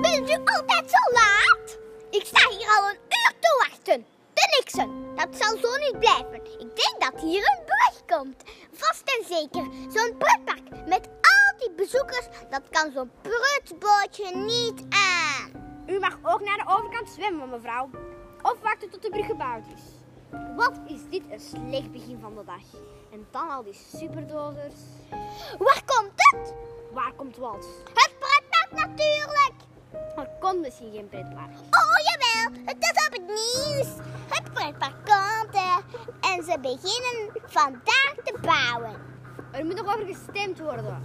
Bent u altijd zo laat? Ik sta hier al een uur te wachten. Te niksen. Dat zal zo niet blijven. Ik denk dat hier een brug komt. Vast en zeker. Zo'n pretpark met al die bezoekers, dat kan zo'n prutsbootje niet aan. U mag ook naar de overkant zwemmen, mevrouw. Of wachten tot de brug gebouwd is. Wat is dit een slecht begin van de dag. En dan al die superdozers. Waar komt het? Waar komt wat? Het. Pretpark. Oh jawel, het is op het nieuws. Het pretpark komt er. En ze beginnen vandaag te bouwen. Er moet nog over gestemd worden.